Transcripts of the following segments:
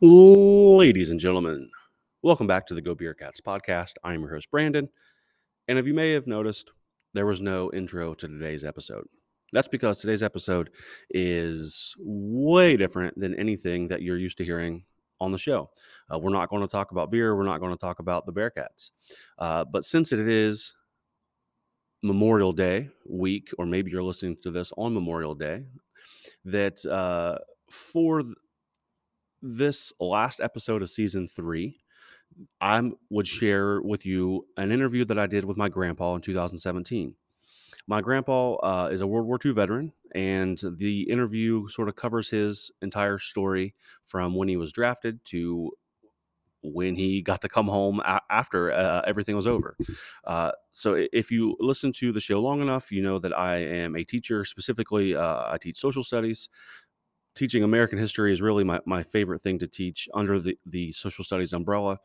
Ladies and gentlemen, welcome back to the Go Beer Cats podcast. I am your host, Brandon. And if you may have noticed, there was no intro to today's episode. That's because today's episode is way different than anything that you're used to hearing on the show. Uh, we're not going to talk about beer. We're not going to talk about the Bearcats. Uh, but since it is Memorial Day week, or maybe you're listening to this on Memorial Day, that uh, for this last episode of season three, I would share with you an interview that I did with my grandpa in 2017. My grandpa uh, is a World War II veteran, and the interview sort of covers his entire story from when he was drafted to when he got to come home a- after uh, everything was over. Uh, so, if you listen to the show long enough, you know that I am a teacher. Specifically, uh, I teach social studies. Teaching American history is really my, my favorite thing to teach under the, the social studies umbrella.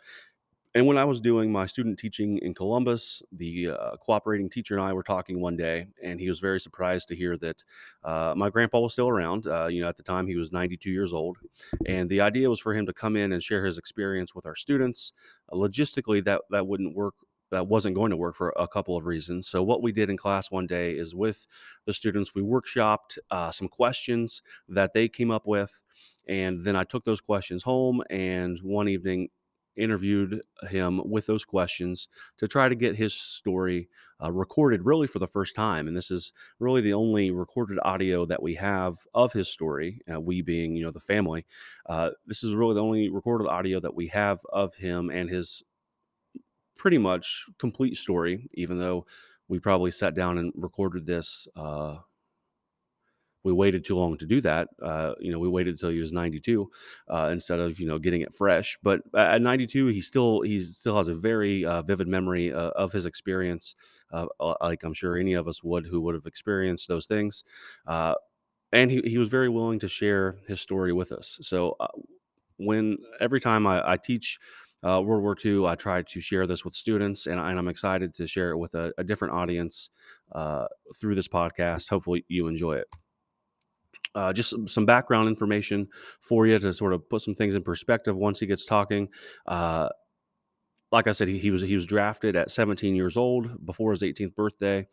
And when I was doing my student teaching in Columbus, the uh, cooperating teacher and I were talking one day, and he was very surprised to hear that uh, my grandpa was still around. Uh, you know, at the time he was 92 years old, and the idea was for him to come in and share his experience with our students. Logistically, that that wouldn't work. That wasn't going to work for a couple of reasons. So what we did in class one day is with the students, we workshopped uh, some questions that they came up with, and then I took those questions home. And one evening interviewed him with those questions to try to get his story uh, recorded really for the first time and this is really the only recorded audio that we have of his story uh, we being you know the family uh, this is really the only recorded audio that we have of him and his pretty much complete story even though we probably sat down and recorded this uh, we waited too long to do that. Uh, you know, we waited until he was 92 uh, instead of you know getting it fresh. But at 92, he still he still has a very uh, vivid memory uh, of his experience, uh, uh, like I'm sure any of us would who would have experienced those things. and he, he was very willing to share his story with us. So when every time I, I teach uh, World War II. I try to share this with students, and, I, am excited to share it with a, a different audience uh, through this podcast. Hopefully, you enjoy it uh, just some, background information for you to sort of put some things in perspective once he gets talking. Uh, like I said, he, he, was he was drafted at 17 years old before his 18th birthday,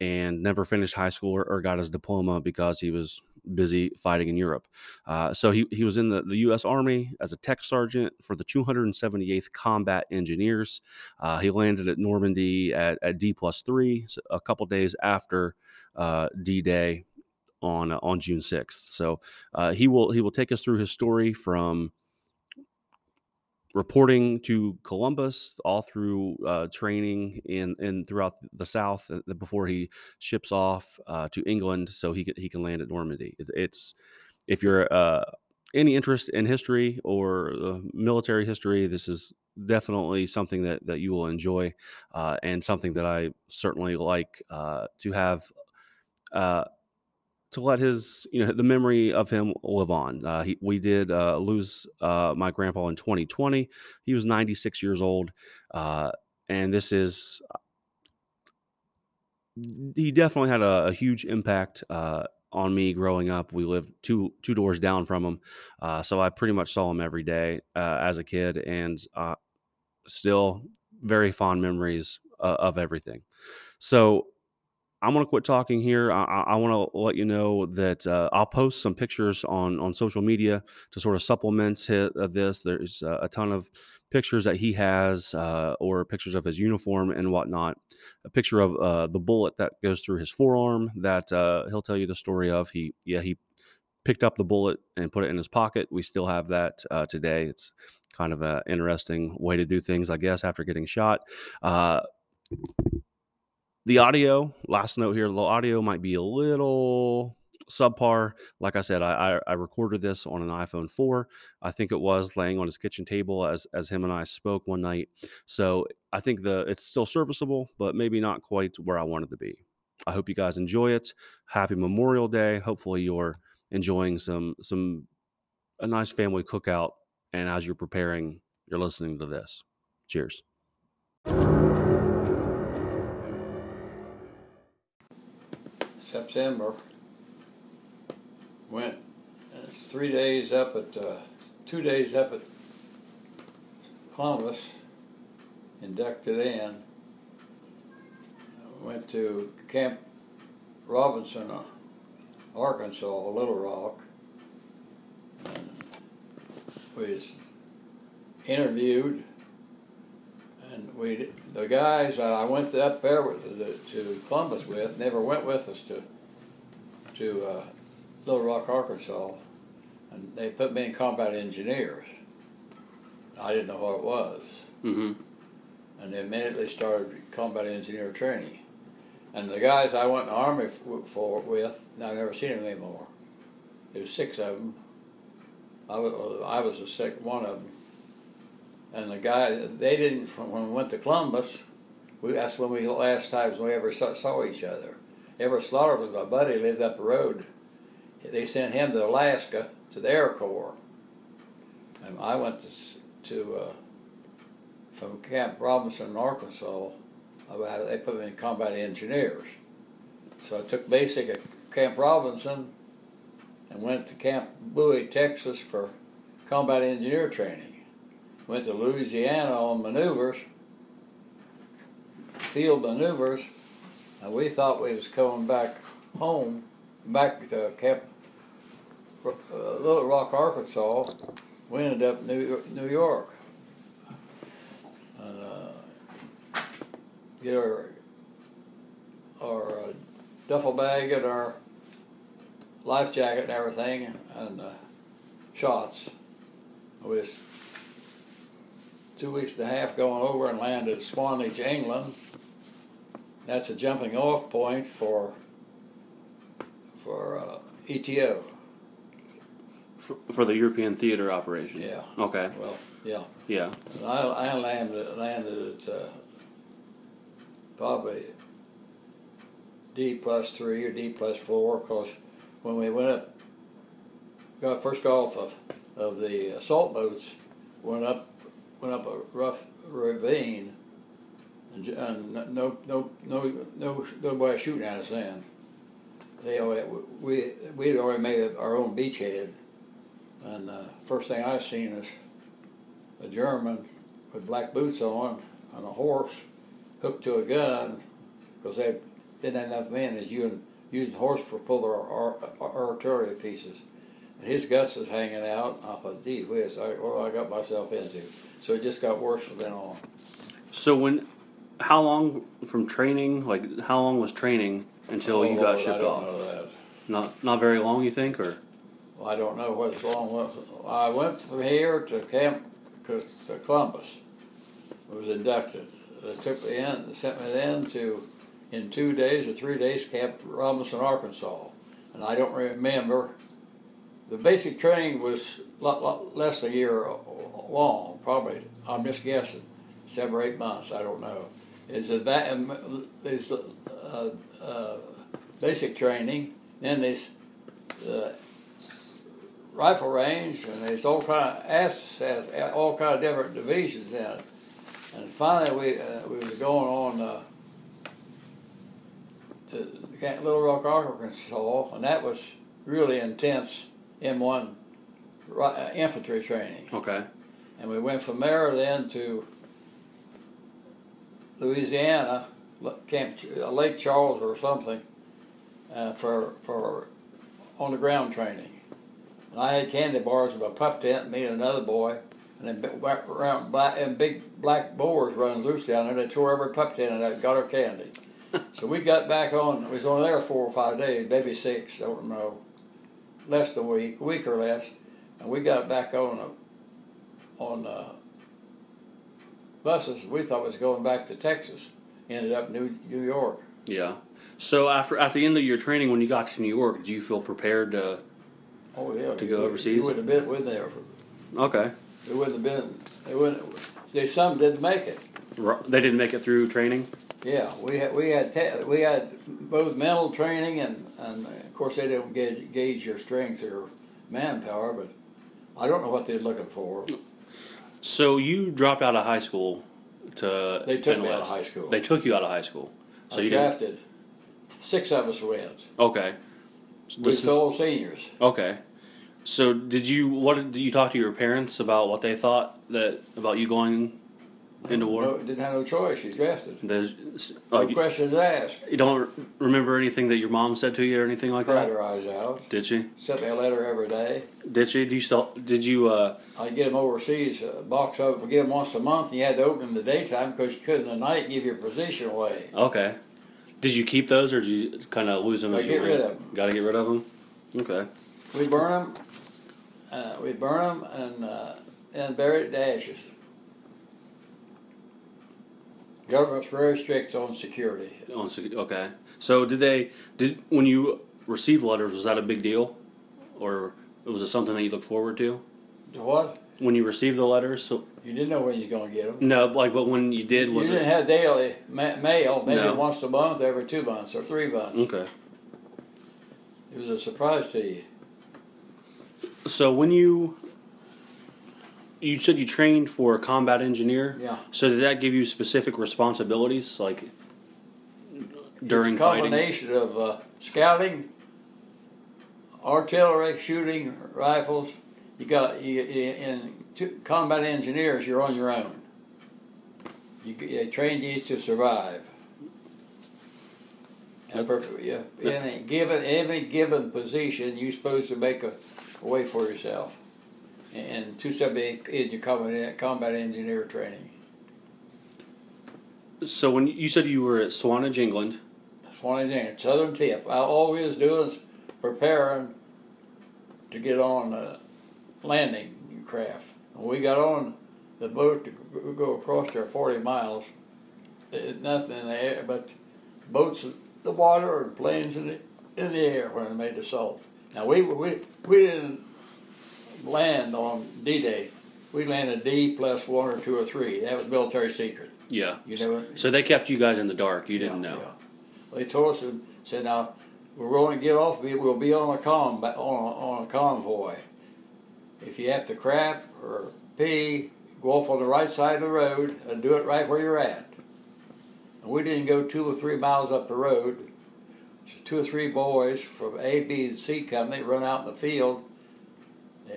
and never finished high school or, or got his diploma because he was busy fighting in Europe. Uh, so he, he was in the, the U.S. Army as a tech sergeant for the 278th Combat Engineers. Uh, he landed at Normandy at, at D plus three, so a couple days after uh, D Day on uh, on June 6th. So uh, he will he will take us through his story from reporting to Columbus all through uh, training in in throughout the South uh, before he ships off uh, to England so he can, he can land at Normandy. It, it's if you're uh, any interest in history or military history, this is definitely something that that you will enjoy uh, and something that I certainly like uh, to have to let his you know the memory of him live on. Uh, he, we did uh, lose uh, my grandpa in 2020. He was 96 years old, uh, and this is he definitely had a, a huge impact uh, on me growing up. We lived two two doors down from him, uh, so I pretty much saw him every day as a kid, and still very fond memories of everything. So I'm to quit talking here. I, I want to let you know that uh, I'll post some pictures on on social media to sort of supplement his, uh, this. There's uh, a ton of pictures that he has, uh, or pictures of his uniform and whatnot. A picture of uh, the bullet that goes through his forearm that uh, he'll tell you the story of. He, yeah, he picked up the bullet and put it in his pocket. We still have that today. It's kind of an interesting way to do things, I guess, after getting shot the audio, last note here, the audio might be a little subpar. Like I said, I, I, I, recorded this on an iPhone 4. I think it was laying on his kitchen table as as him and I spoke one night. So I think the it's still serviceable, but maybe not quite where I wanted to be. I hope you guys enjoy it. Happy Memorial Day. Hopefully you're enjoying some some a nice family cookout. And as you're preparing, you're listening to this. Cheers. September. Went three days up at uh, two days up at Columbus, inducted in. Went to Camp Robinson, uh, Arkansas, Little Rock. And we was interviewed, and we the guys I went up there with the, to Columbus with never went with us to to uh, Little Rock, Arkansas, and they put me in combat engineers. I didn't know what it was, Mm-hmm. and they immediately started combat engineer training. And the guys I went in the army f- for with, I've never seen them anymore. There was six of them. I was, I was the second one of them. And the guy, they didn't. When we went to Columbus, we that's when we last times we ever saw, saw each other. Everett Slaughter was my buddy. Lived up the road. They sent him to Alaska to the Air Corps, and I went to to uh, from Camp Robinson, Arkansas. They put me in combat engineers. So I took basic at Camp Robinson and went to Camp Bowie, Texas for combat engineer training. Went to Louisiana on maneuvers, field maneuvers, and we thought we was coming back home, back to Camp uh, Little Rock, Arkansas. We ended up in New, New York. And, uh, get our, our uh, duffel bag and our life jacket and everything, and uh, shots. We was two weeks and a half going over and landed at Swanage, England. That's a jumping off point for for uh, ETO. For, for the European theater operation. Yeah. Okay. Well, yeah. Yeah. And I, I landed landed at uh, probably D plus three or D plus four because when we went up, got first off of, of the assault boats, went up went up a rough ravine, and, and no no no no nobody shooting at us then. They already, we we already made our own beachhead, and uh, first thing I seen is a German with black boots on on a horse, hooked to a gun, because they didn't have enough men. Is using using horse for pull their ar- ar- artillery pieces, and his guts was hanging out. I thought, gee whiz, I, what I got myself into. So it just got worse from then on. So when, how long from training? Like how long was training until you Oh, got I shipped don't off? know that. Not not very long, you think, or Well, I don't know what's long. I went from here to Camp to to Columbus. I was inducted. They took me in, they sent me then to, in two days or three days, Camp Robinson, Arkansas. And I don't remember. The basic training was lot, lot less than a year long, probably. I'm just guessing, seven or eight months. I don't know. Is that? There's uh, uh, basic training. Then there's uh, rifle range, and there's all kind of has all kind of different divisions in it. And finally, we uh, we was going on uh, to Little Rock, Arkansas, and that was really intense M1 ri- uh, infantry training. okay. And we went from there then to Louisiana, Camp uh, Lake Charles or something, uh, for for on the ground training. And I had candy bars in my pup tent, me and another boy, and then went around black and big black boars running loose down there. They tore every pup tent and got our candy. so we got back on. We was only there four or five days, maybe six. I Don't know, less than a week, a week or less, and we got back on a on uh, buses. We thought was going back to Texas. Ended up New New York. Yeah. So after at the end of your training, when you got to New York, do you feel prepared to? Oh yeah, To you go overseas? You wouldn't have been with there. Okay. It wouldn't have been. It wouldn't. They some didn't make it. They didn't make it through training. Yeah, we had we had te- we had both mental training and and of course they don't gauge, gauge your strength or manpower, but I don't know what they're looking for. So you dropped out of high school to. They took me out of high school. They took you out of high school. So I you didn't. drafted. Six of us went. Okay. So We this is- seniors. okay. So did you what did you talk to your parents about what they thought that about you going into war? No, didn't have no choice. She's drafted. There's, No questions asked. you don't remember anything that your mom said to you or anything like Cried that? her eyes out. Did she? Sent me a letter every day. Did she? Do you still? Did you? uh I get them overseas, a box of them, get them once a month, and you had to open them in the daytime because you couldn't at night give your position away. Okay. Did you keep those or did you kind of lose them? I as you get rid went? of 'em. Got to get rid of them. Okay. We burn them, uh, we burn them and, uh, and bury it in ashes. Government's very strict on security. Oh, so- Okay. So did they? Did when you received letters was that a big deal, or was it something that you looked forward to What? when you received the letters? So You didn't know when you're going to get them. no, like but when you did, was You didn't it? have daily ma- mail, maybe No. once a month, every two months, or three months. Okay. It was a surprise to you. So when you you said you trained for a combat engineer. Yeah. So did that give you specific responsibilities like during it's a fighting? combination of uh, scouting, artillery, shooting, rifles. You got you, in two, combat engineers. You're on your own. You, they trained you to survive. Yeah, in a given any given position, you're supposed to make a, a way for yourself. And 278 in your combat combat engineer training. So when you said you were at Swanage, England. Swanage Inlet, southern tip. I, all we was doing is preparing to get on a landing craft. When we got on the boat to go- across there 40 miles, it, nothing in the air but boats in the water and planes in the, in the air when they made the assault. Now we, we, we didn't land on D-Day. We landed D plus one or two or three. That was military secret. Yeah. You know, So they kept you guys in the dark. You didn't yeah, know. yeah. They told us and said, now we're going to get off. we- We'll be on a con on a, on a convoy. If you have to crap or pee, go off on the right side of the road and do it right where you're at. And we didn't go two or three miles up the road. So two or three boys from A, B, and C company run out in the field.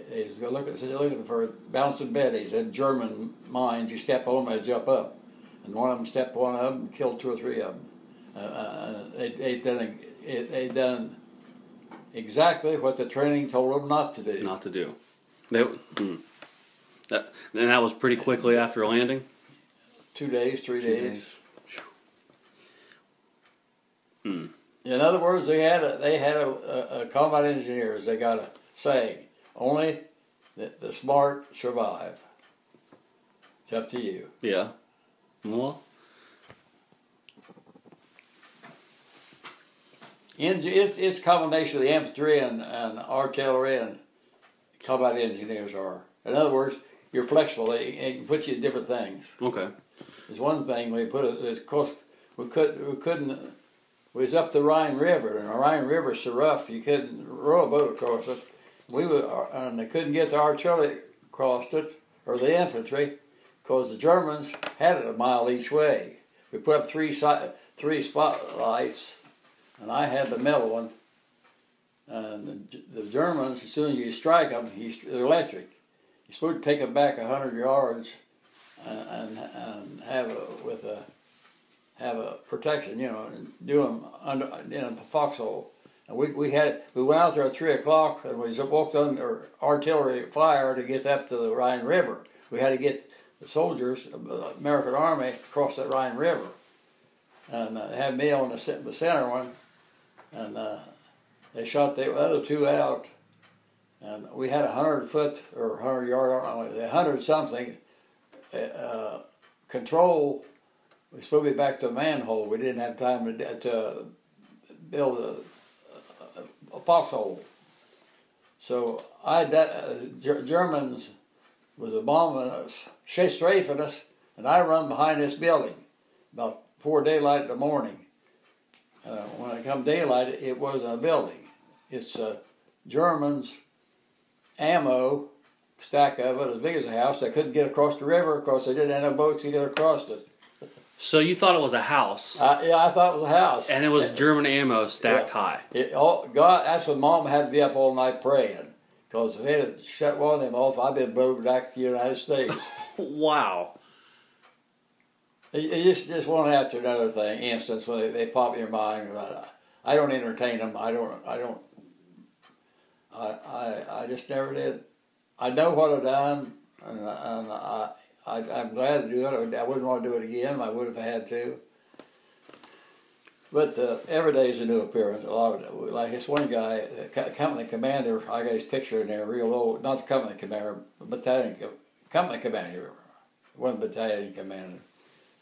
They, they looking, so they're looking for bouncing betties and German mines. You step on them, they jump up. And one of them stepped one of them and killed two or three of them. Uh, uh, they they done they done exactly what the training told them not to do. Not to do. They. Hmm. That and that was pretty quickly after landing. Two days, three Two days. days. Hmm. In other words, they had a they had a, a, a combat engineers. They got a saying: only the, the smart survive. It's up to you. Yeah. Well. En- it's it's a combination of the infantry and, and artillery and combat engineers are. In other words, you're flexible. They, they can put you in different things. Okay. There's one thing we put it. Of course, we could we couldn't. We was up the Rhine River, and the Rhine River's so rough you couldn't row a boat across it. We were, uh, and they couldn't get the artillery across it or the infantry, because the Germans had it a mile each way. We put up three si- three spotlights, and I had the middle one. And the, the Germans, as soon as you strike them, you, they're electric. You're supposed to take them back a hundred yards and, and, and have a, with a have a protection, you know, and do them under in a foxhole. And we, we had we went out there at three o'clock and we walked under artillery fire to get up to the Rhine River. We had to get the soldiers, the American Army, across that Rhine River, and uh, had me on the, the center one, and uh, they shot the other two out. And we had a hundred foot or hundred yard, a hundred something uh, control was supposed to be back to a manhole. We didn't have time to, to build a foxhole. So I uh, Germans was a bombing us, strafing us, and I run behind this building about four daylight in the morning. Uh, when I come daylight, it wasn't a building. It's uh, Germans ammo stack of it as big as a house. They couldn't get across the river because they didn't have boats to get across it. So you thought it was a house, I, yeah, I thought it was a house. and it was German ammo stacked Yeah. high. It, oh, God, that's when Mom had to be up all night praying Because if they had shut one of them off, I'd been blown back to the United States. Wow. It, it just just one after another thing. Instance when they, they pop in your mind. I, I don't entertain them. I don't. I don't. I, I, I just never did. I know what I've done, and, and I, I I'm glad to do it. I wouldn't want to do it again. I would have had to. But uh, every day is a new appearance. A lot of. Like this one guy, the company commander. I got his picture in there, real old. Not the company commander, battalion co- company commander. One battalion commander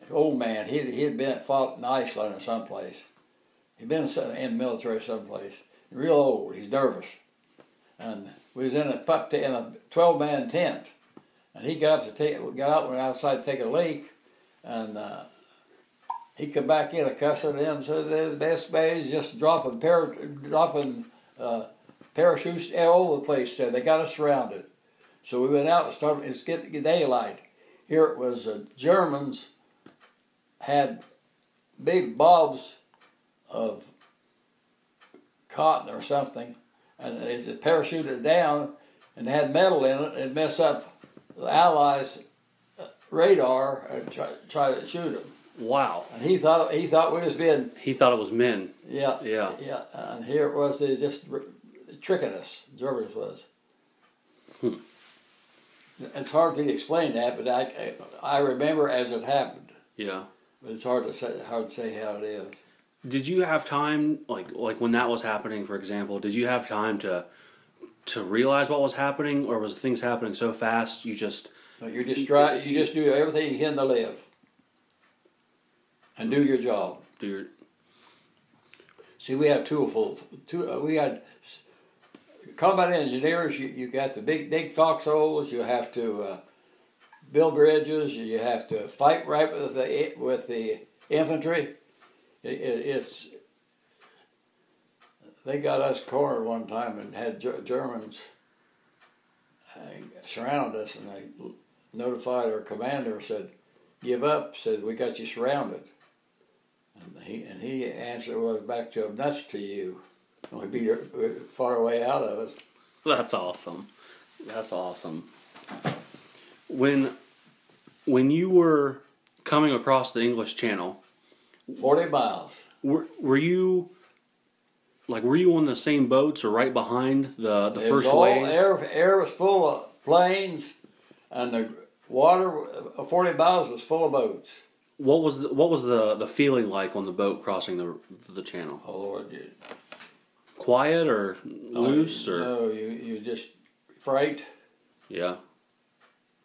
old man. He he had been fought in Iceland or someplace. He'd been in the military someplace. Real old. He's nervous, and we was in a in a twelve man tent, and he got to take got out went outside to take a leak, and. Uh, he come back in a cussing them, said the best way is just dropping par- dropping uh, parachutes all over the place. Said they got us surrounded, so we went out and started. It's getting daylight. Here it was uh, Germans had big bulbs of cotton or something, and they parachuted down and had metal in it and mess up the Allies' radar and try, try to shoot him. Wow. And he thought he thought we was being He thought it was men. yeah Yeah. yeah, and here it was they just tricking us. Germans was. Hmm. It's hard for me to explain that, but I, I I remember as it happened. Yeah. But it's hard to say hard to say how it is. Did you have time, like like when that was happening, for example? Did you have time to to realize what was happening, or was things happening so fast you just But you just try. You just do everything you can to live, and do your job. do your See, we have two full. Two. Uh, we had combat engineers. You you got to big dig foxholes. You have to uh, build bridges. You have to fight right with the with the infantry. It, it, it's they got us cornered one time and had Ger- Germans uh, surround us, and they notified our commander. Said, "Give up." Said, "We got you surrounded." And he and he answered was back to him, nuts to you. And we beat her far away out of it. That's awesome. That's awesome. When when you were coming across the English Channel, Forty miles. were were you like were you on the same boats or right behind the the It was first all wave? air air was full of planes and the water uh, forty miles was full of boats. What was the, what was the the feeling like on the boat crossing the the channel? Oh Lord you, Quiet or loose or No, you, you just freight yeah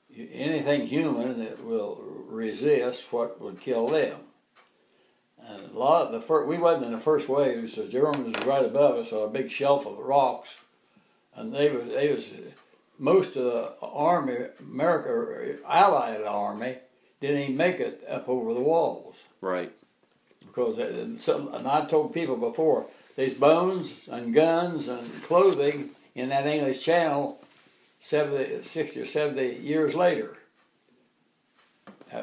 you, anything human that will resist what would kill them. And a lot of the first, we wasn't in the first wave, so Germans was right above us on a big shelf of rocks, and they was they was most of the army, America Allied army, didn't even make it up over the walls. Right. Because they- some, and I told people before there's bones and guns and clothing in that English Channel 70, 60 or 70 years later. Uh,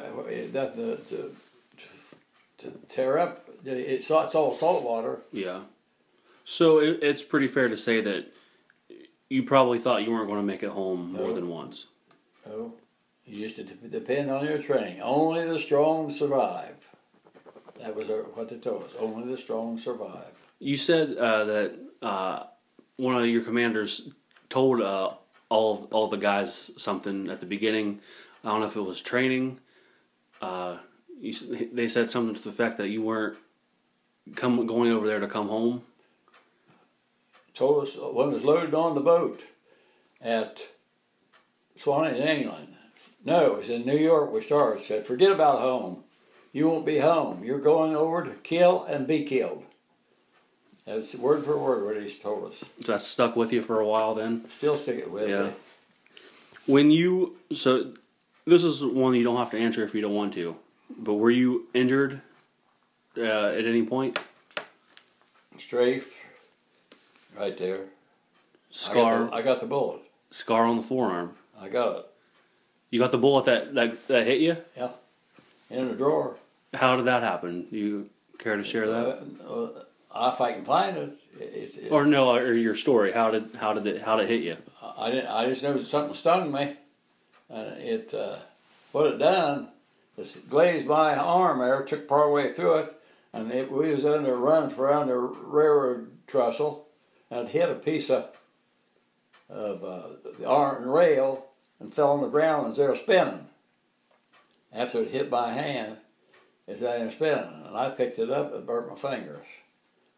that, the, to, to tear up, it's, it's all salt water. yeah. So it, it's pretty fair to say that you probably thought you weren't going to make it home more No. than once. So you just de- depend on your training. Only the strong survive. That was what they told us. Only the strong survive. You said uh, that uh, one of your commanders told uh, all all the guys something at the beginning. I don't know if it was training. Uh, you, they said something to the effect that you weren't come going over there to come home. told us when it was loaded on the boat at Swanee in England. No, it was in New York we started. Said, forget about home. You won't be home. You're going over to kill and be killed. That's word for word what he's told us. So that stuck with you for a while. Then Still stick it with Yeah. me. when you so this is one you don't have to answer if you don't want to. But were you injured uh, at any point? Strafe, right there. I got, Scar the, I got the bullet. scar on the forearm. I got it. You got the bullet that, that, that hit you? Yeah, in the drawer. How did that happen? You care to share that? Uh, uh, if I can find it, it's. It, Or no, or your story. How did how did it how did it hit you? I didn't. I just know something stung me, and it. Uh, what it done? This glazed my arm there, took part way through it, and it, we was under running for under railroad trestle, and it hit a piece of of uh, the iron rail and fell on the ground and was there spinning. After it hit my hand, it's there spinning, and I picked it up and burnt my fingers.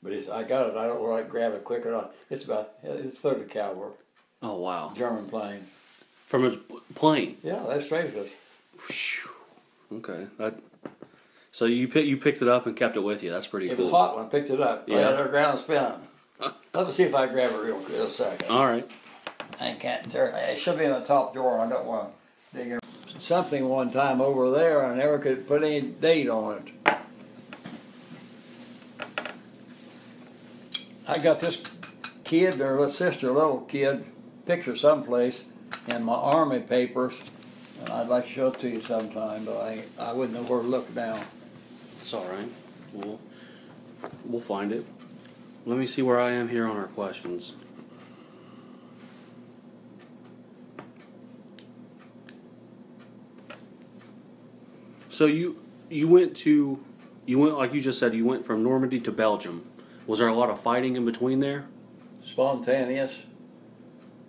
But it's, I got it. I don't know where I grab it quick or not. It's about it's thirty caliber Oh wow! German plane. From his plane. Yeah, that's strafus. Phew. Okay. That. So you pick, you picked it up and kept it with you. That's pretty It cool. It was hot when I picked it up. Yeah. Yeah. Let it ground spinning. Let me see if I grab it real quick. A second. All right. I can't tear it. It should be in the top drawer. I don't want to dig it. Something one time over there, I never could put any date on it. I got this kid or little sister, little kid, picture someplace in my army papers, and I'd like to show it to you sometime, but I, I wouldn't know where to look now. It's all right. We'll we'll find it. Let me see where I am here on our questions. So you you went to you went like you just said you went from Normandy to Belgium. Was there a lot of fighting in between there? spontaneous.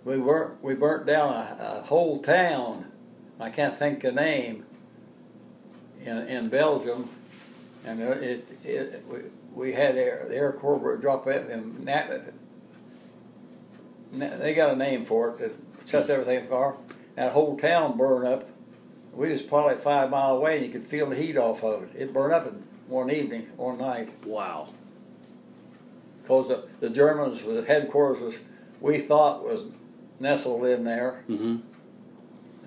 We weren't. We burnt down a, a whole town. I can't think the name. In, in Belgium, and it, it we, we had air, the Air Corps drop it and that, they got a name for it that sets everything fire. That whole town burned up. We was probably five mile away, and you could feel the heat off of it. It burned up in one evening, one night Wow. because the, the Germans, the headquarters was, we thought was nestled in there. Mm-hmm.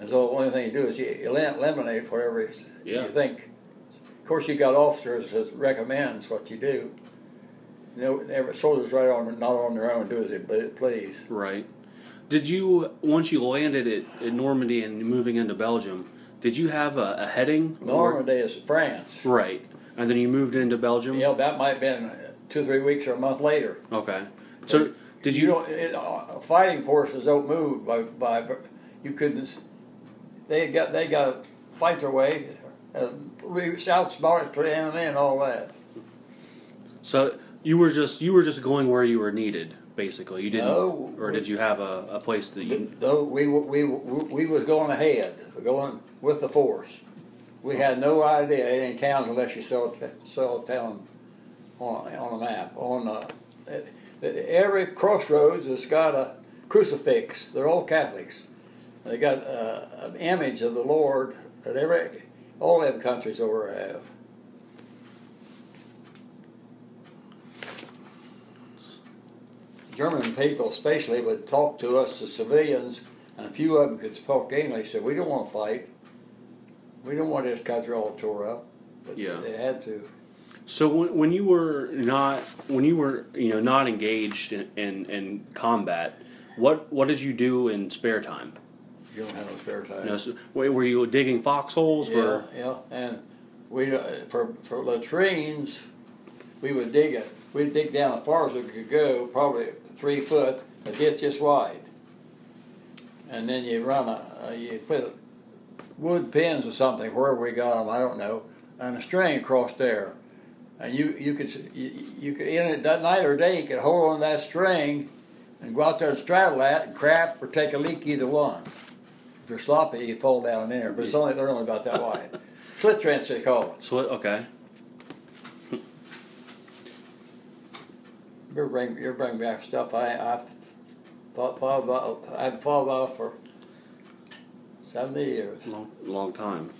And so the only thing you do is you eliminate whatever Yeah. you think. Of course, you got officers that recommends what you do. You know, every soldiers right on, not on their own, do as they ple- please. Right. Did you once you landed at, at Normandy and moving into Belgium? Did you have a, a heading? or- Normandy is France. Right. And then you moved into Belgium. Yeah, that might have been two, three weeks or a month later. Okay. So did you you? don't, it, uh, fighting forces don't move by, by you couldn't they got they got to fight their way uh, we outsmart the enemy and all that So you were just you were just going where you were needed, basically. You didn't, No. or did you have a, a place that you? though we we we was going ahead going with the force we had no idea any towns unless you saw a- saw a town on on a map on the every crossroads has got a crucifix they're all Catholics they got uh, an image of the Lord that every all them countries over have. German people, especially, would talk to us, the civilians, and a few of them could speak English. Said, "We don't want to fight. We don't want this country all tore up." But Yeah. they had to. So when, when you were not when you were you know not engaged in, in, in combat, what what did you do in spare time? You don't have no spare time. You know, so, were were you digging foxholes? Yeah, yeah, and we uh, for for latrines, we would dig it. We'd dig down as far as we could go, probably three foot, a ditch this wide, and then you run a uh, you put wood pins or something wherever we got them, I don't know, and a string across there, and you you could you, you could in it that night or day you could hold on that string, and go out there and straddle that and crap or take a leak either one. If you're sloppy, you fall down in there, but it's only they're only about that wide. Slit trench they call it. so okay. You're bring you're bring back stuff I I've thought thought about I've thought about for seventy years. Long long time.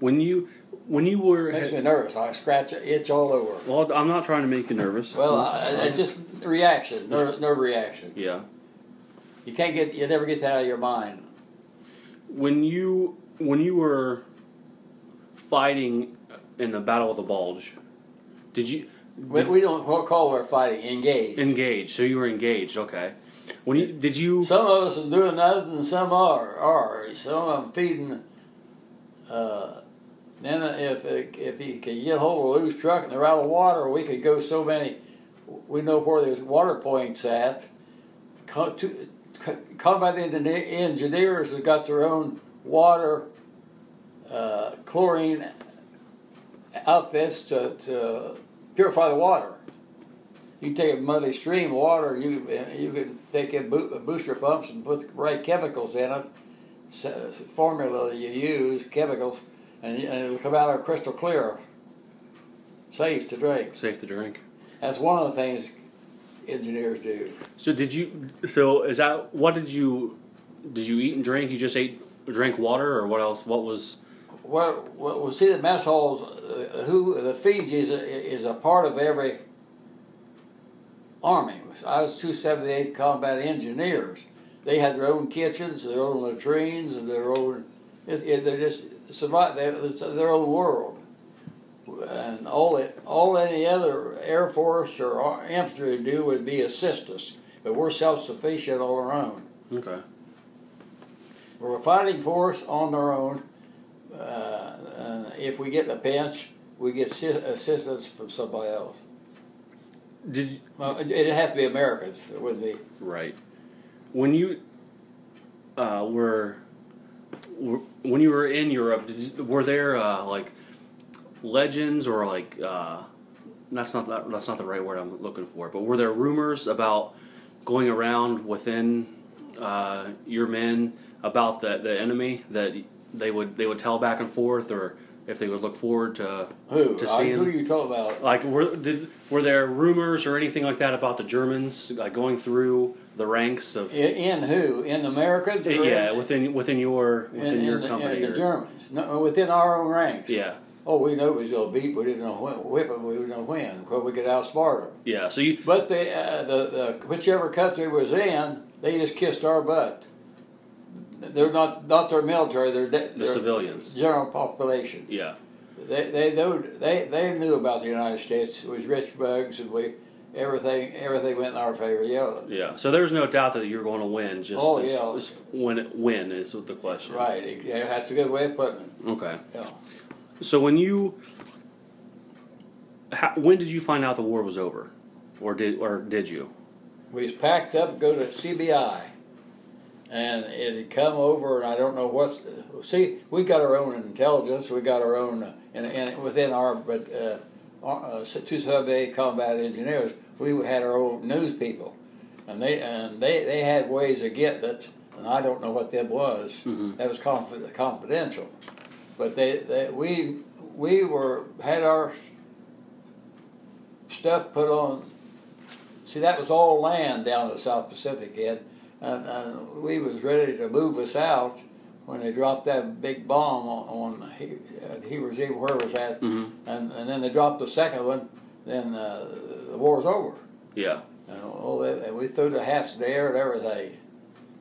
When you when you were Makes me nervous. I scratch it, itch all over. well, I'm not trying to make you nervous. Well, I, it's just reaction, nerve, nerve reaction. yeah. You can't get you never get that out of your mind. When you when you were fighting in the Battle of the Bulge, did you We, we don't call our fighting engage. Engaged. So you were engaged, okay. When you did you Some of us are doing nothing, and some are are. Some of them feeding. Uh, then if if you could get a hold of a loose truck and they're out of water, we could go so many we know where there's water points at. Co- Combat engineer- engineers have got their own water uh, chlorine outfits to, to purify the water. You take a muddy stream of water, you you can take in booster pumps and put the right chemicals in it, formula that you use, chemicals, and, and it'll come out crystal clear, safe to drink. Safe to drink. That's one of the things engineers do. So did you? So is that what did you? Did you eat and drink? You just ate, drank water, or what else? What was? Well, well, we see the mess halls. Uh, who the Fiji is a, is a part of every army. I was 278th Combat Engineers. They had their own kitchens, their own latrines, and their own. It, it, they just survive. They, it's their own world. And all it, all any other Air Force or infantry would do would be assist us, but we're self-sufficient on our own. Okay. We're a fighting force on our own. Uh, and if we get in a pinch, we get si- assistance from somebody else. Did you, Well, it, it has to be Americans. It wouldn't be. right when you uh, were, were when you were in Europe? Did, were there uh, like legends or like uh, that's not that, that's not the right word I'm looking for, but were there rumors about going around within uh, your men about the the enemy that they would they would tell back and forth, or if they would look forward to Who? to seeing who you talking about? like were did were there rumors or anything like that about the Germans like going through the ranks of In, in who? In America yeah in, within within your within in your the, company in the Germans. No, within our own ranks. yeah Oh, we knew we was gonna beat. We didn't know when. Whip them. We didn't know when. Because we could outsmart them. yeah so you But the, uh, the the whichever country was in, they just kissed our butt. They're not not their military. They're de- the civilians general population. yeah They they know they they knew about the United States. It was rich bugs, and we everything everything went in our favor. Yeah, yeah so there's no doubt that you're going to win just Oh, as- yeah. when it, when is the question right. That's a good way of putting it. okay Yeah. So when you how, when did you find out the war was over or did or did you We was packed up, to go to CBI, and it had come over, and I don't know what's. See, we got our own intelligence. We got our own, uh, and, and within our, but uh, uh, two sub A combat engineers, we had our own news people, and they and they, they had ways of getting it, and I don't know what them was. Mhm. That was confi- confidential, but they, they we we were had our stuff put on See, that was all land down in the South Pacific, Ed, and, and we was ready to move us out when they dropped that big bomb on, on he, at Heber's Eve, where it was at, Mhm. and, and then they dropped the second one. Then uh, the war's over. yeah And, oh, they, and we threw the hats in the air and everything.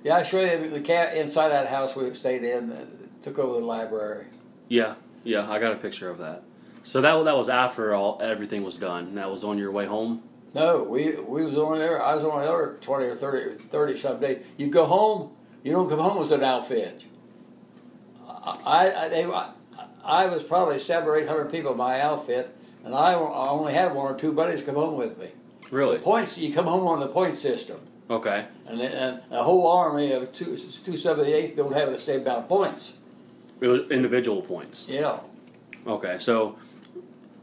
Yeah, I showed you the cat inside that house we stayed in. Uh, took over the library. Yeah yeah I got a picture of that so that that was after all everything was done that was on your way home No, we we was only there. I was only there twenty or 30, 30 some days. You go home. You don't come home with an outfit. I I, they, I, I was probably seven or eight hundred people in my outfit, and I, I only had one or two buddies come home with me. really The points you come home on the point system, okay and and a whole army of two two seventy eighth don't have the same amount of points. It was individual points Yeah. Okay, so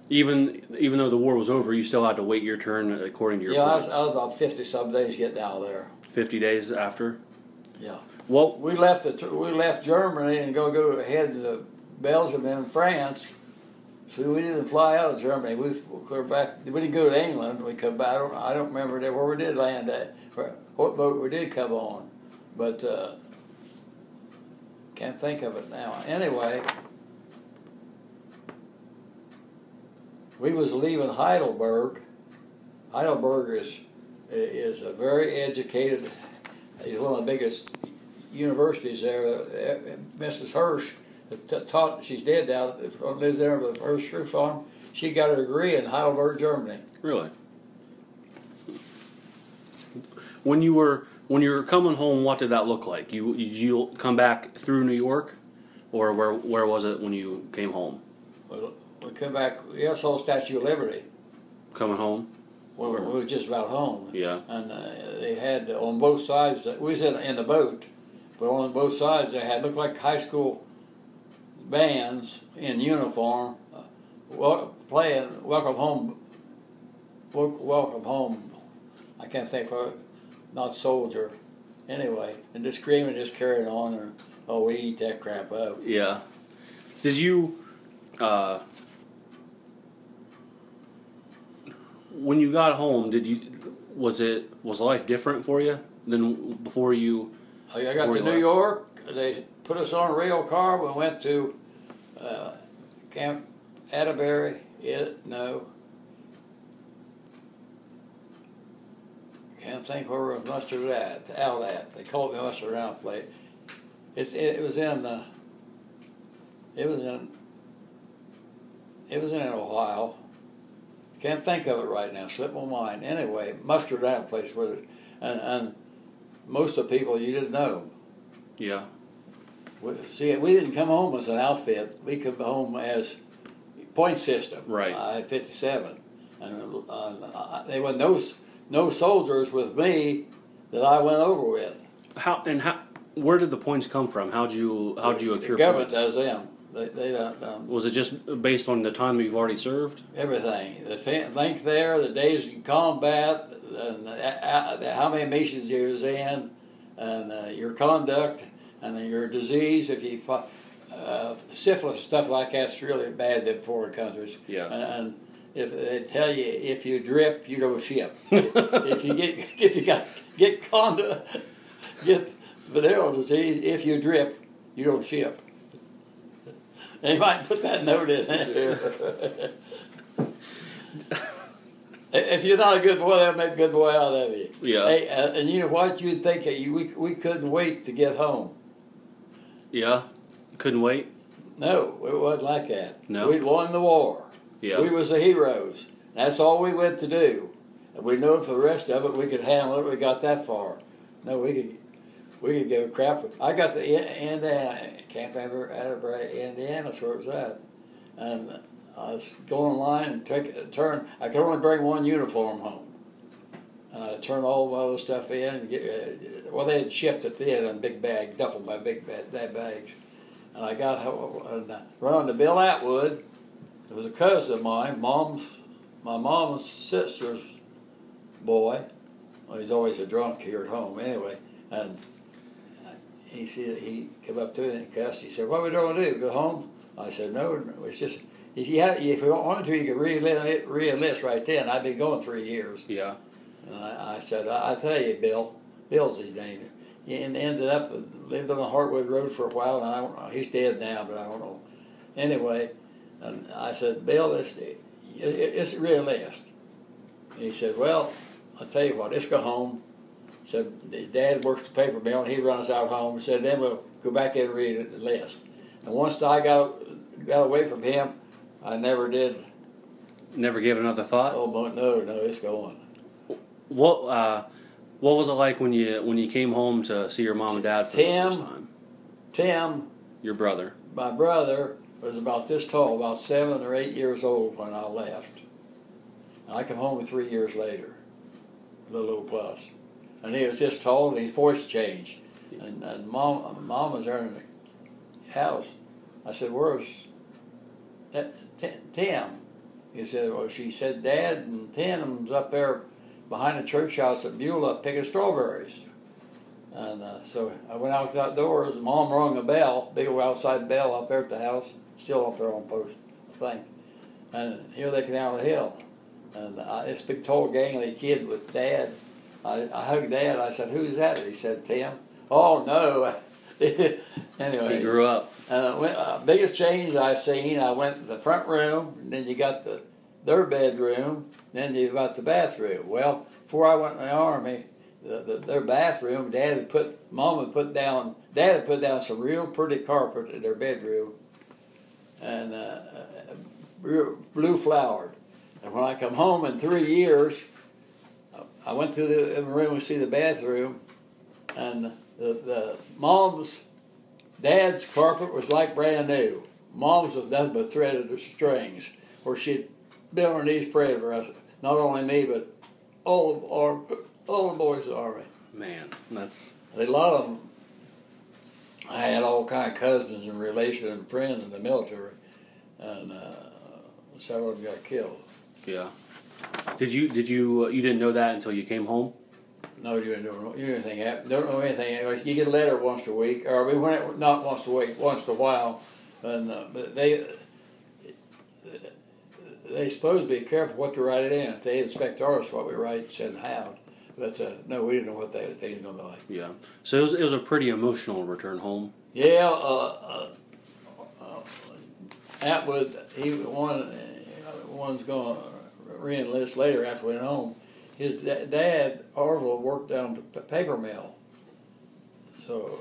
even even though the war was over, you still had to wait your turn according to your Yeah, I was. I was about fifty some days getting out of there. Fifty days after. Yeah. Well, We left the we left Germany and go go ahead to Belgium and France. So we didn't fly out of Germany. We clear back. We didn't go to England. We come back. I don't, I don't remember where we did land at. where- What boat we did come on, but uh, can't think of it now. Anyway, we was leaving Heidelberg. Heidelberg is is a very educated. He's one of the biggest universities there. Mrs. Hirsch taught. She's dead now. Lives there with Hirsch Fruit Farm. She got her degree in Heidelberg, Germany. really, when you were when you were coming home, what did that look like? You did you come back through New York, or where where was it when you came home? We we come back. We saw Statue of Liberty. Coming home. We were, we were just about home. Yeah. And uh, they had on both sides. We was in, in the boat, but on both sides they had looked like high school bands in uniform, uh, wel- playing "Welcome Home." Welcome home. I can't think for not soldier. Anyway, and just screaming, just carrying on, and oh, we eat that crap up. Yeah. Did you, uh, when you got home, did you, was it, was life different for you than before you, I got to New left? York. They put us on a rail car. We went to uh, Camp Atterbury. It no. Can't think where we must have at. Out at. They called me must have around place. It's it, was in the. It was in. It was in Ohio. Can't think of it right now. Slipped my mind. Anyway, mustered out place where, and and most of the people you didn't know. yeah, We, see, we didn't come home as an outfit. We come home as point system. Right. I had 57. And uh, uh, there were no, s- no soldiers with me that I went over with. how, and how, where did the points come from? How'd you, how'd you The government points? does them. They, they don't, um, Was it just based on the time you've already served? everything. The th- length there, the days in combat, and uh, uh, how many missions you was in, and uh, your conduct, and then your disease. If you uh, syphilis stuff like that's really bad in foreign countries. Yeah. And, and if they tell you if you drip, you don't ship. if you get if you got get conduct, get venereal disease, if you drip, you don't ship. They might put that note in there. if you're not a good boy, they'll make a good boy out of you. Yeah. Hey, uh, and you know what? You'd think that you, we, we couldn't wait to get home. Yeah. Couldn't wait? No, it wasn't like that. No? We'd won the war. Yeah. We was the heroes. That's all we went to do. And we knew for the rest of it we could handle it. We got that far. No, we could we could give a crap. I got to In- Indiana, Camp Atterbury, Indiana. Where it was at. And I was going in line and take a turn. I could only bring one uniform home. And I turned all my other stuff in. And get, uh, well, they had shipped it in big bag, duffel by big bag, that bags. And I got and I run on to Bill Atwood. It was a cousin of mine, mom's, my mom's sister's boy. Well, he's always a drunk here at home anyway. And he said he came up to me and cussed. He said, "What we going to do? Go home?" I said, "No, no, it's just if you had if you wanted to, you could re-enlist, re-enlist right then. I've been going three years." Yeah. And I, I said, I, I tell you, Bill, Bill's his name. He ended up lived on the Hartwood Road for a while, and I don't know. He's dead now, but I don't know. Anyway, and I said, Bill, it's it, it's a real list. And he said, Well, I'll tell you what, let's go home. He Said Dad works the paper mill, and he runs us out home. Said then we'll go back and read the list. And once I got got away from him, I never did. Never gave another thought? Oh, but no, no, it's going. What, uh, what was it like when you when you came home to see your mom and dad for Tim. the first time? Tim, Your brother. my brother was about this tall, about seven or eight years old when I left. And I come home three years later, a little plus. And he was this tall and his voice changed. And, and mom, mom was there in the house. I said, Where's that, Ti- Tim? He said, Well, she said, Dad and Tim's up there behind the church house at Beulah picking strawberries. And uh, so I went out outdoors. Mom rang the bell, big old outside bell up there at the house, still up there on post thing. And here they come down the hill, and uh, this big tall gangly kid with Dad. I, I hugged Dad. I said, "Who's that?" And He said, "Tim." Oh no. anyway, He grew up. uh, went, uh, biggest change I seen, I went to the front room, and then you got the their bedroom, then you got the bathroom. Well, before I went in the army, the, the, their bathroom, Dad had put, Mom had put down, Dad had put down some real pretty carpet in their bedroom, and uh, blue flowered. And when I come home in three years, I went to the room to see the bathroom, and the, the mom's Dad's carpet was like brand new. Mom's was nothing but threaded the strings, where she'd been on her knees praying for us, not only me, but all the ar- all the boys in the army. Man, that's A lot of them. I had all kind of cousins and relations and friends in the military, and uh, several of them got killed. yeah. Did you did you uh, you didn't know that until you came home? No, you didn't know, you didn't anything happen. Don't know anything. You get a letter once a week, or we when it, not once a week, once in a while, and uh, they they supposed to be careful what to write it in. If they inspect ours, what we write, send out. But uh, no, we didn't know what they they was gonna be like. Yeah. So it was it was a pretty emotional return home. Yeah, uh, uh, uh, Atwood, he one one's going to re-enlist later after we went home. His da- dad Orville worked down at the paper mill, so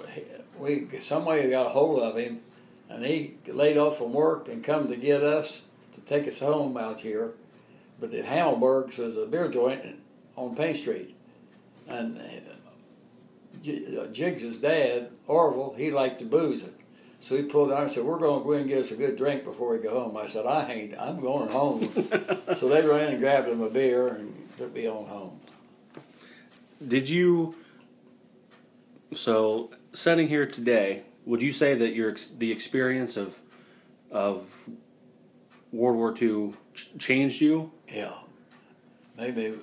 we some way got a hold of him, and he laid off from work and come to get us to take us home out here. But the Hamelbergs was a beer joint on Paint Street, and J- uh, Jiggs's dad, Orville, he liked to booze it. So he pulled out and said, We're going to go in and get us a good drink before we go home. I said, I ain't, I'm going home. so they ran and grabbed him a beer and took me on home. Did you? So sitting here today, would you say that your the experience of of World War II ch- changed you? Yeah. Made me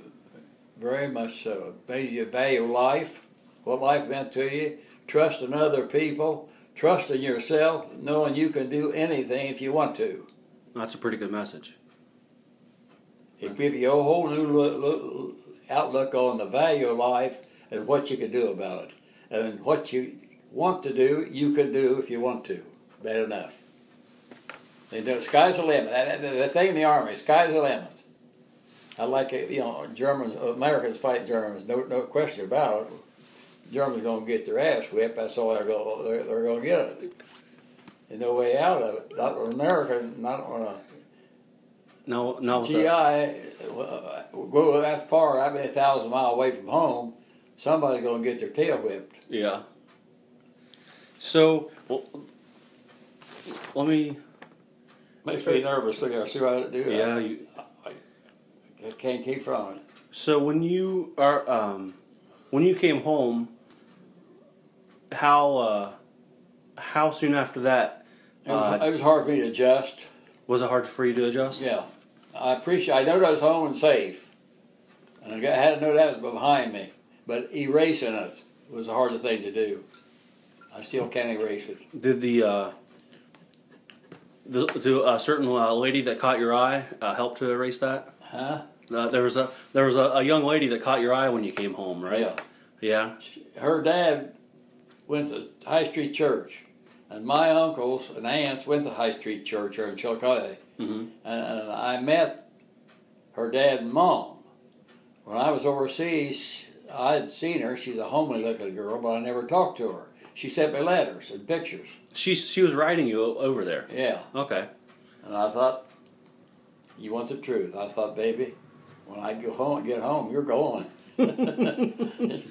very much so. Made you value life, what life meant to you, trust in other people, trust in yourself, knowing you can do anything if you want to. That's a pretty good message. It give you a whole new look, look, outlook on the value of life and what you can do about it. And what you want to do, you can do if you want to. Bad enough. They know sky's the limit. That, that, that thing in the army, sky's the limit. I like it, you know, Germans, Americans fight Germans, no, no question about it. Germans gonna get their ass whipped. That's all they're gonna they're, they're gonna get it. There's no way out of it. Not America, not on a No, no. GI, uh, go that far, I mean, a thousand mile away from home, somebody's gonna get their tail whipped. Yeah. So, well, let me. Makes me nervous. Look, I see what I do. Yeah. You, I can't keep from it. so when you are um, when you came home, how uh, how soon after that It was, uh, it was hard for me to adjust. was it hard for you to adjust? Yeah, I appreciate. I know I was home and safe, and I got, had to know that was behind me. But erasing it was the hardest thing to do. I still can't erase it. Did the uh, the to a certain uh, lady that caught your eye uh, help to erase that? Huh? Uh, there was a there was a, a young lady that caught your eye when you came home, right? Yeah. Yeah. her dad went to High Street Church, and my uncles and aunts went to High Street Church here in Chillicothe, Mhm. and, and I met her dad and mom. When I was overseas, I'd seen her. She's a homely looking girl, but I never talked to her. She sent me letters and pictures. She she was writing you over there. Yeah, Okay. and I thought, you want the truth? I thought, baby, when I go home, get home, you're going.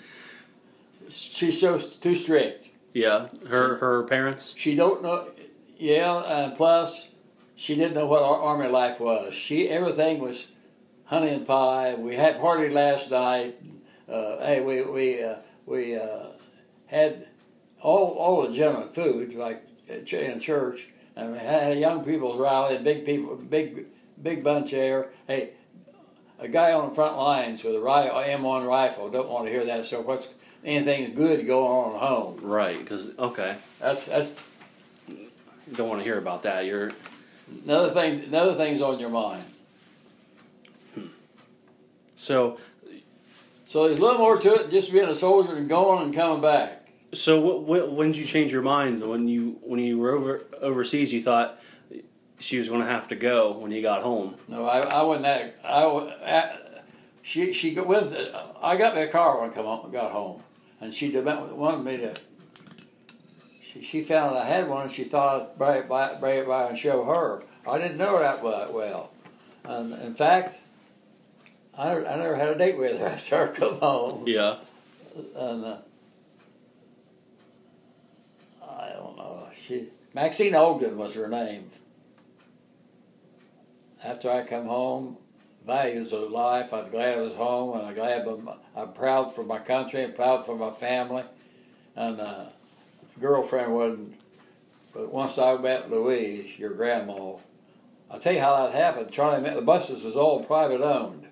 She's so too strict. Yeah. Her her parents. She don't know. Yeah, and plus, she didn't know what our army life was. She everything was honey and pie. We had party last night. Uh, hey, we we uh, we uh, had all all legitimate food like in church, and we had young people rally, big people, big big bunch there. Hey, a guy on the front lines with a ri- M1 rifle don't want to hear that. So what's anything good going on at home? Right. Because okay, That's that's don't want to hear about that. You're Another thing, another thing's on your mind. Hmm. so So there's a little more to it than just being a soldier and going and coming back. so. What, what, when did you change your mind? When you when you were over overseas, you thought she was going to have to go when he got home. No, I, I wasn't that. I, at, she she with. I got me a car when I come home, got home, and she wanted me to. She, she found I had one, and she thought I'd bring it by, bring it by and show her. I didn't know her that well. And in fact, I, I never had a date with her after I come home. Yeah. and uh, I don't know. She Maxine Ogden was her name. After I come home, values of life. I was glad I was home, and I'm glad I'm, I'm proud for my country and proud for my family. And uh, girlfriend wasn't. But once I met Louise, your grandma, I'll tell you how that happened. Charlie, the buses was all private owned.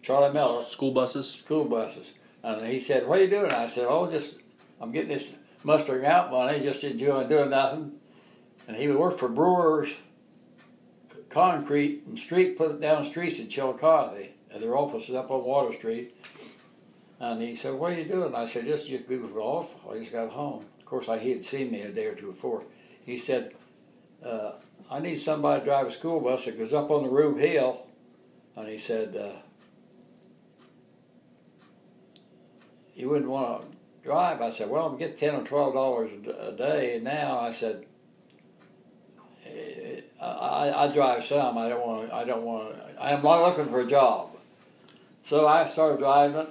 Charlie Miller, School buses. school buses. And he said, What are you doing? I said, Oh, just, I'm getting this mustering out money, just enjoying doing nothing. And he would work for Brewers Concrete and Street, put it down streets in Chillicothe. And their office is up on Water Street. And he said, What are you doing? I said, Just just goof off. I just got home. Of course, I, he had seen me a day or two before. He said, uh, I need somebody to drive a school bus that goes up on the Rube Hill. And he said, uh, you wouldn't want to drive. I said, well, I'm getting ten or twelve dollars a day now. I said, I, I drive some. I don't want. I don't want. I'm not looking for a job. So I started driving.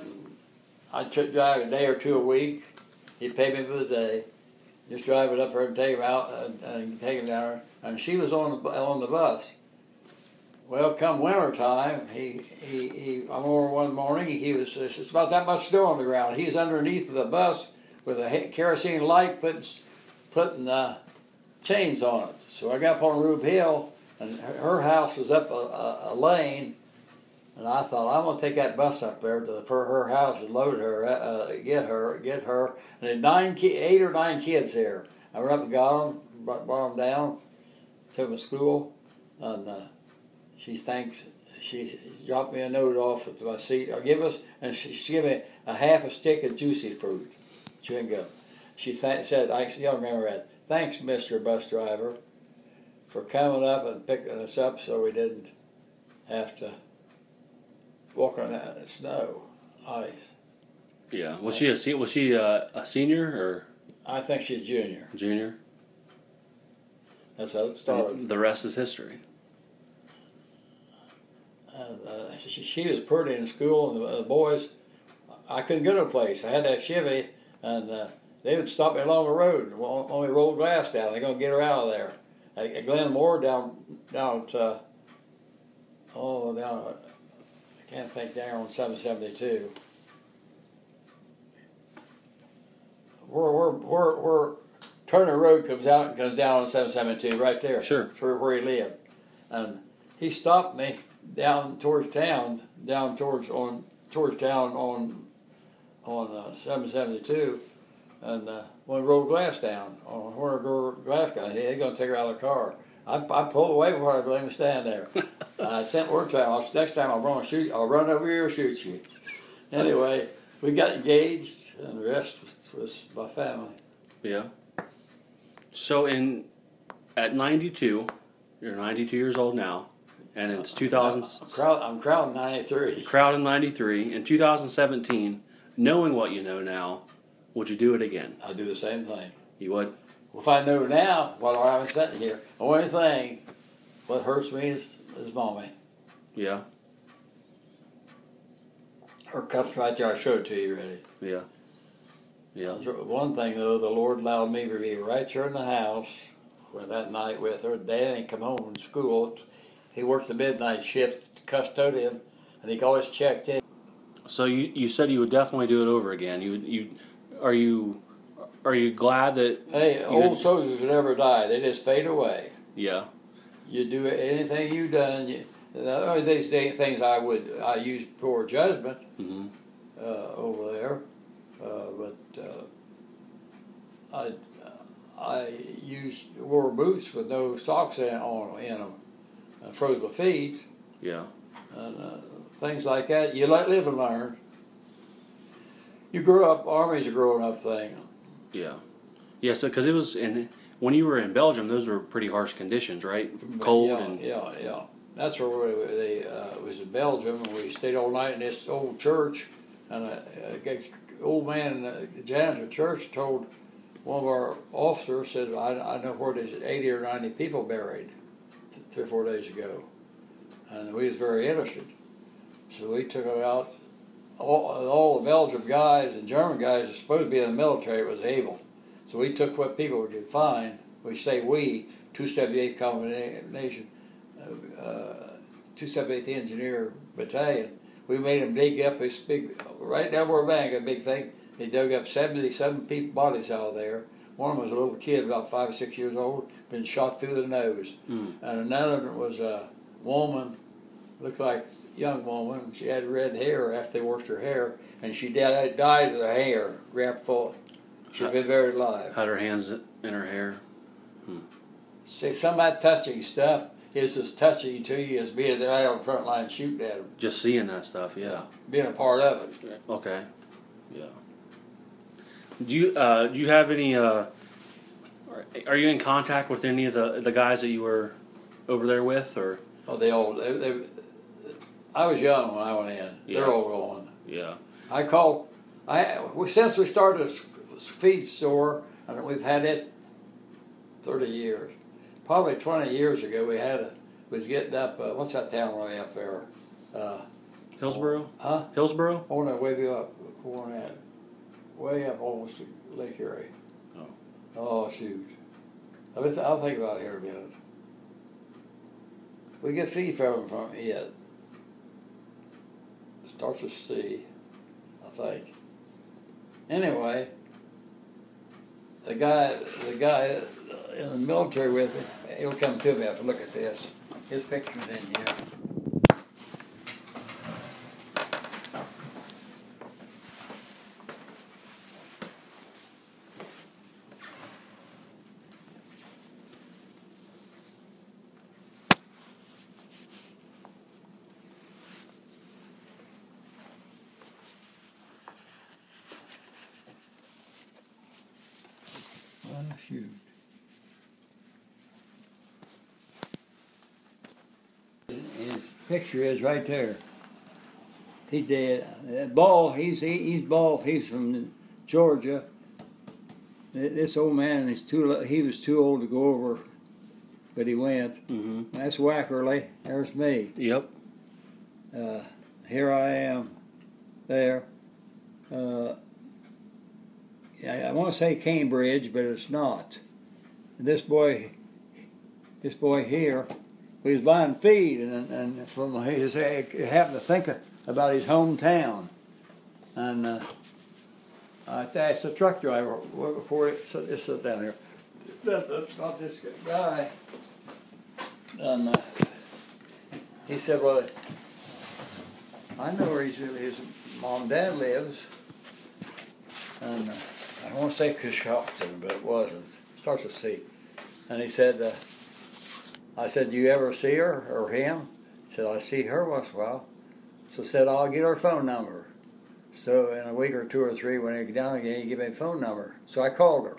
I took drive a day or two a week. He paid me for the day. Just drive it up there and take him out and, and take him down. And she was on the on the bus. Well, come winter time, he, he, he I'm over one morning. He was it's about that much snow on the ground. He's underneath the bus with a kerosene light, putting putting uh, chains on it. So I got up on Rube Hill, and her house was up a, a, a lane, and I thought I'm gonna take that bus up there to the, for her house and load her, uh, get her, get her. And had nine, ki- eight or nine kids there. I went up and got them, brought, brought them down, took them to school, and. Uh, she thanks she dropped me a note off at my seat. I'll give us and she, she gave me a half a stick of juicy fruit, chewing gum. She th- said, "I still remember that. Thanks, Mister Bus Driver, for coming up and picking us up, so we didn't have to walk on that snow, ice." Yeah. Was she a se- was she a, a senior or I think she's junior. junior? That's how it started. The rest is history. Uh, uh, she, she was pretty in school, and the, the boys, I couldn't go to a place. I had that Chevy, and uh, they would stop me along the road and wa- want me to roll glass down. They're gonna get her out of there. At, at Glen Moore down down at, uh, oh down at- I can't think down on seven seventy two. Where where where where Turner Road comes out and comes down on seven seventy two right there. Sure. Where, where he lived, and he stopped me down towards town, down towards on towards town on on uh, seven seventy two, and uh, when rolled glass down on where glass guy, he gonna take her out of the car. I, I pulled away before I let him stand there. I sent word to him. Next time I'll run shoot. I'll run over here and shoot you. Anyway, we got engaged, and the rest was, was my family. Yeah. So in at 92, you're 92 years old now, and it's 2000. I'm crowd. I'm crowd ninety three. Crowd in 93. In 2017, knowing what you know now, would you do it again? I'd do the same thing. You would? If I know now what I'm sitting here, the only thing what hurts me is, is mommy. Yeah. Her cup's right there. I showed it to you already. Yeah. Yeah. One thing though, the Lord allowed me to be right here in the house for that night with her. Dad didn't come home from school. He worked the midnight shift custodian, and he always checked in. So you, you said you would definitely do it over again. You you are you are you glad that Hey, old soldiers never die; they just fade away. yeah You do anything you've done. You, the only these day- things I would I use poor judgment hmm uh, over there, uh, but uh, I I used wore boots with no socks in, on in them, and froze my feet, yeah and uh, things like that. You let live and learn. You grew up. Army's a growing up thing. yeah yeah. So because it was in when you were in Belgium, those were pretty harsh conditions, right? Cold yeah, and yeah, yeah. That's where we, they uh, was in Belgium, and we stayed all night in this old church. And a, old man in the janitor church told one of our officers said, "I, I know where there's eighty or ninety people buried th- three or four days ago," and we was very interested. So we took it out. All, all the Belgian guys and German guys are supposed to be in the military was able. So we took what people could find. We say we, 278th combination, uh, 278th Engineer Battalion. We made them dig up this big, right down where bank, a big thing. They dug up 77 people bodies out of there. One was a little kid, about five or six years old, been shot through the nose. Mm. And another one was a woman, looked like a young woman. She had red hair after they washed her hair, and she died, died of the hair, wrapped full. She'd been buried alive. Had her hands in her hair. See, somebody touching stuff is as touching to you as being there out on the front line shooting at them, Just seeing that stuff, yeah. being a part of it. Okay. Yeah. Do you uh, do you have any? Uh, are- are you in contact with any of the the guys that you were over there with, or Oh, they all, they, they, I was young when I went in. Yeah. They're all gone. yeah? I called, I, since we started a feed store, and we've had it thirty years. Probably twenty years ago, we had a, was getting up, uh, what's that town way up there? Uh, Hillsboro, huh? Hillsboro. Oh, no, way up, on that, way up almost Lake Erie. Oh. Oh, shoot. I'll, think about it here a minute. We get feed from from it. Starts with C, I think. Anyway, the guy, the guy in the military with me, he'll come to me after look at this. His picture's in here. Oh, shoot. His picture is right there. He dead. That Ball, he's he, he's Ball. He's from Georgia. This old man, he's too. He was too old to go over, but he went. Mm-hmm. That's Wackerly. There's me. Yep. Uh, here I am. There. Uh, I, I want to say Cambridge, but it's not. This boy, this boy here, he was buying feed, and and from his he happened to think about his hometown, and uh, I asked the truck driver before it sit, sit down here. About this guy, and uh, he said, "Well, I know where his his mom and dad lives." And uh, I to say Coshocton, but it wasn't. Starts with C. And he said, uh, I said, do you ever see her or him? He said, I see her once in a while. So I said, I'll get her phone number. So in a week or two or three, when he get down again, he gave me a phone number. So I called her.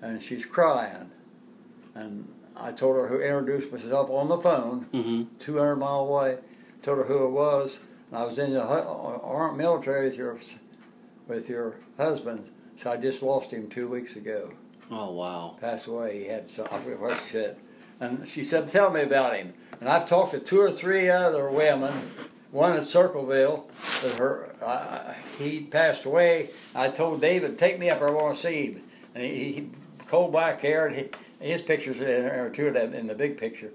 And she's crying. And I told her who introduced myself on the phone, Mm-hmm. 200 mile away. Told her who it was. And I was in the hu- armed military with your, with your husband. So I just lost him two weeks ago. Oh wow. Passed away. He had some, I forget what she said. And she said, tell me about him. And I've talked to two or three other women. One at Circleville, that her, I- he passed away. I told David, take me up, I want to see him. And he, he cold black hair, and he, his pictures there, two of them in the big picture.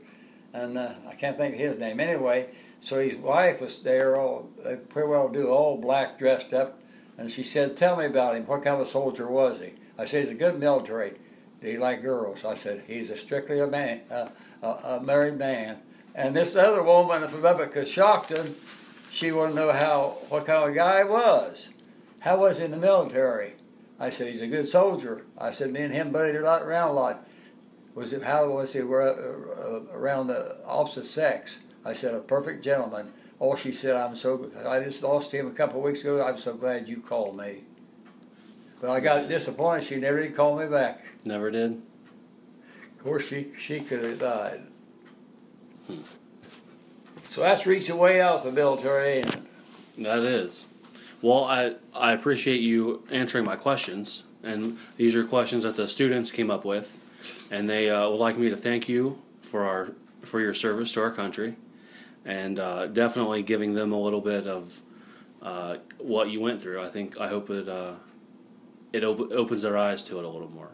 And uh, I can't think of his name. Anyway, so his wife was there, all pretty well do, all black dressed up. And she said, Tell me about him. What kind of a soldier was he? I said, He's a good military. Did he like girls? I said, He's a strictly a man, a, a married man. And this other woman from up at Coshocton, she wanted to know how what kind of guy he was. How was he in the military? I said, He's a good soldier. I said, Me and him buddied a lot around a lot. Was it how was he uh, around the opposite sex? I said, a perfect gentleman. Oh, she said, I'm so. I just lost him a couple of weeks ago. I'm so glad you called me. But I got disappointed. She never did call me back. Never did. Of course, she she could have died. So that's reaching way out the military. ain't it? That is. Well, I I appreciate you answering my questions, and these are questions that the students came up with, and they uh, would like me to thank you for our for your service to our country, and uh, definitely giving them a little bit of uh, what you went through. I think I hope it uh, it op- opens their eyes to it a little more.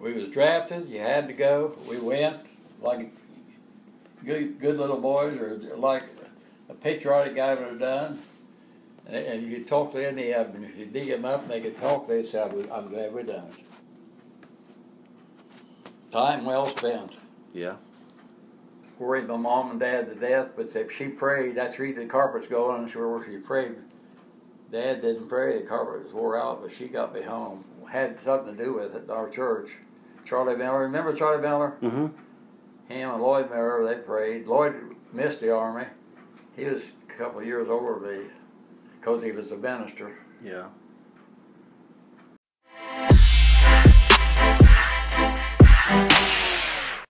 We was drafted. You had to go. We went. Like good, good little boys, or like a patriotic guy would have done. And, and you could talk to any of them, if you dig them up and they could talk, they'd say, "I'm I'm glad we done it." Time well spent. Yeah. Worried my mom and dad to death, but if she prayed, that's reason the carpet's going. I'm sure she prayed. Dad didn't pray; the carpet was wore out, but she got me home. Had something to do with it. Our church, Charlie Miller. Remember Charlie Miller? Mm-hmm. Him and Lloyd Miller, they prayed. Lloyd missed the army. He was a couple of years older than me because he was a minister. Yeah.